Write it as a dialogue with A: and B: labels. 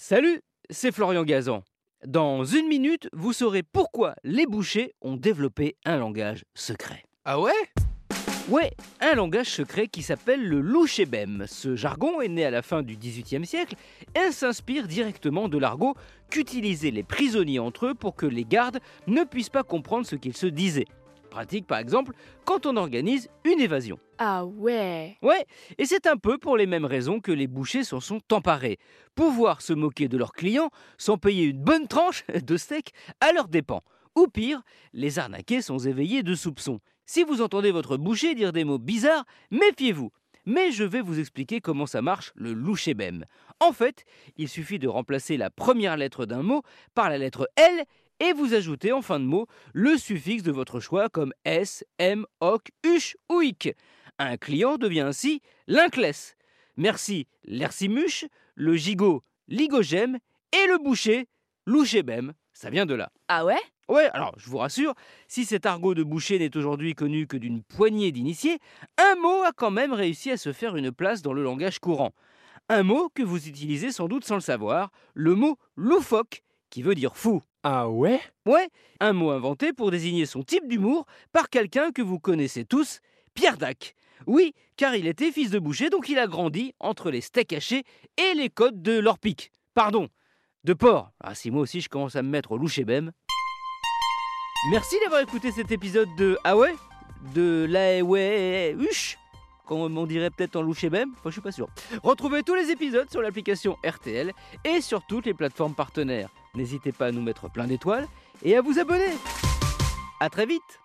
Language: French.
A: Salut, c'est Florian Gazan. Dans une minute, vous saurez pourquoi les bouchers ont développé un langage secret.
B: Ah ouais?
A: Ouais, un langage secret qui s'appelle le louchébem. Ce jargon est né à la fin du XVIIIe siècle et s'inspire directement de l'argot qu'utilisaient les prisonniers entre eux pour que les gardes ne puissent pas comprendre ce qu'ils se disaient. Pratique par exemple quand on organise une évasion.
C: Ah ouais
A: Ouais, et c'est un peu pour les mêmes raisons que les bouchers s'en sont emparés. Pouvoir se moquer de leurs clients sans payer une bonne tranche de steak à leurs dépens. Ou pire, les arnaqués sont éveillés de soupçons. Si vous entendez votre boucher dire des mots bizarres, méfiez-vous. Mais je vais vous expliquer comment ça marche le louchébem. En fait, il suffit de remplacer la première lettre d'un mot par la lettre L et vous ajoutez en fin de mot le suffixe de votre choix comme S, M, OC, UCH ou IC. Un client devient ainsi l'inclès. Merci l'ersimuche, le gigot ligogème et le boucher louchébem. Ça vient de là.
C: Ah ouais?
A: Ouais, alors je vous rassure, si cet argot de boucher n'est aujourd'hui connu que d'une poignée d'initiés, un mot a quand même réussi à se faire une place dans le langage courant. Un mot que vous utilisez sans doute sans le savoir, le mot loufoque, qui veut dire fou.
B: Ah ouais?
A: Ouais, un mot inventé pour désigner son type d'humour par quelqu'un que vous connaissez tous, Pierre Dac. Oui, car il était fils de boucher, donc il a grandi entre les steaks hachés et les côtes de l'orpic. Pardon, de porc. Ah, si moi aussi je commence à me mettre au louchébem. Merci d'avoir écouté cet épisode de Ah ouais? De la ouais huche? Comme on dirait peut-être en louchébem, enfin je suis pas sûr. Retrouvez tous les épisodes sur l'application RTL et sur toutes les plateformes partenaires. N'hésitez pas à nous mettre plein d'étoiles et à vous abonner. A très vite